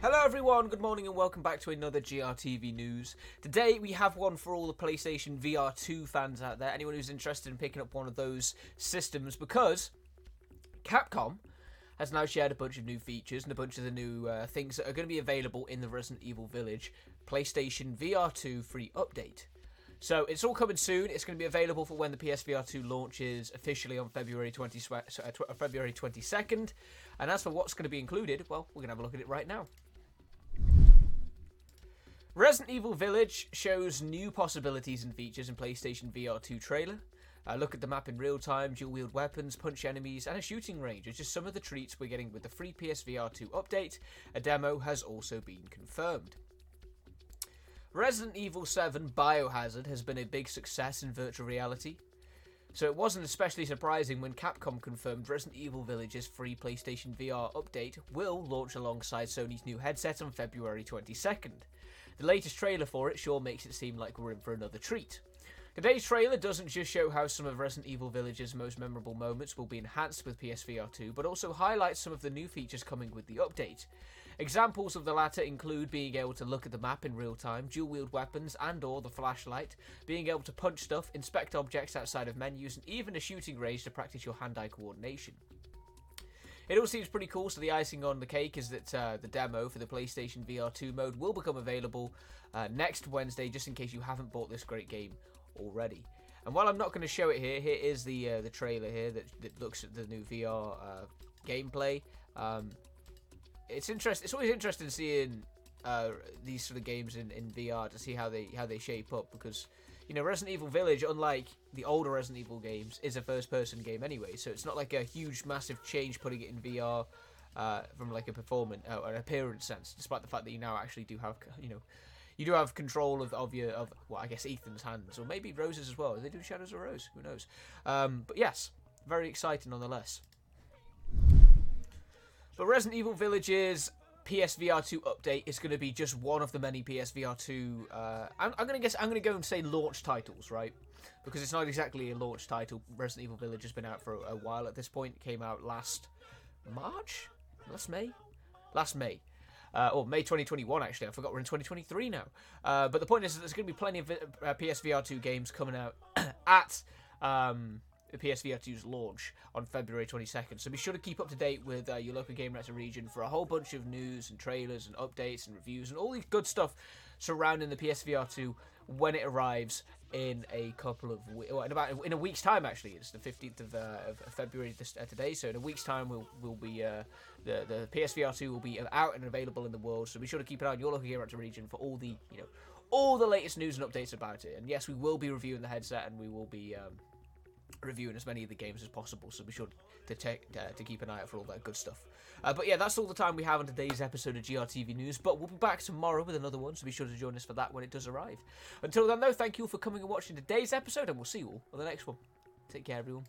Hello everyone, good morning and welcome back to another GRTV news. Today we have one for all the PlayStation VR 2 fans out there, anyone who's interested in picking up one of those systems, because Capcom has now shared a bunch of new features and a bunch of the new uh, things that are going to be available in the Resident Evil Village PlayStation VR 2 free update. So it's all coming soon. It's going to be available for when the PSVR 2 launches officially on February 20, uh, February 22nd. And as for what's going to be included, well, we're going to have a look at it right now. Resident Evil Village shows new possibilities and features in PlayStation VR 2 trailer. Uh, look at the map in real time, dual wield weapons, punch enemies, and a shooting range are just some of the treats we're getting with the free PSVR 2 update. A demo has also been confirmed. Resident Evil 7 Biohazard has been a big success in virtual reality. So it wasn't especially surprising when Capcom confirmed Resident Evil Village's free PlayStation VR update will launch alongside Sony's new headset on February 22nd. The latest trailer for it sure makes it seem like we're in for another treat. Today's trailer doesn't just show how some of Resident Evil Village's most memorable moments will be enhanced with PSVR 2, but also highlights some of the new features coming with the update. Examples of the latter include being able to look at the map in real time, dual wield weapons and or the flashlight, being able to punch stuff, inspect objects outside of menus, and even a shooting range to practice your hand-eye coordination. It all seems pretty cool, so the icing on the cake is that uh, the demo for the PlayStation VR 2 mode will become available uh, next Wednesday, just in case you haven't bought this great game already. And while I'm not going to show it here, here is the uh, the trailer here that, that looks at the new VR uh, gameplay. Um, it's interest. It's always interesting seeing uh, these sort of games in, in VR to see how they how they shape up because you know Resident Evil Village, unlike the older Resident Evil games, is a first-person game anyway. So it's not like a huge, massive change putting it in VR uh, from like a performance uh, or an appearance sense. Despite the fact that you now actually do have you know you do have control of, of your of well I guess Ethan's hands or maybe Rose's as well. Are they do Shadows of Rose? Who knows? Um, but yes, very exciting nonetheless. But Resident Evil Village's PSVR 2 update is going to be just one of the many PSVR 2. Uh, I'm, I'm going to guess I'm going to go and say launch titles, right? Because it's not exactly a launch title. Resident Evil Village has been out for a, a while at this point. It came out last March, last May, last May. Uh, or May 2021, actually. I forgot we're in 2023 now. Uh, but the point is that there's going to be plenty of uh, PSVR 2 games coming out at um, PSVR 2's launch on February 22nd. So be sure to keep up to date with uh, your local Gamereactor region for a whole bunch of news and trailers and updates and reviews and all the good stuff surrounding the PSVR 2 when it arrives in a couple of we- well, in about in a week's time. Actually, it's the 15th of, uh, of February this, uh, today. So in a week's time, we'll we'll be uh, the the PSVR 2 will be out and available in the world. So be sure to keep an eye on your local Gamereactor region for all the you know all the latest news and updates about it. And yes, we will be reviewing the headset and we will be. Um, reviewing as many of the games as possible. So be sure to check uh, to keep an eye out for all that good stuff. Uh, but yeah, that's all the time we have on today's episode of GRTV News. But we'll be back tomorrow with another one, so be sure to join us for that when it does arrive. Until then, though, thank you all for coming and watching today's episode, and we'll see you all on the next one. Take care, everyone.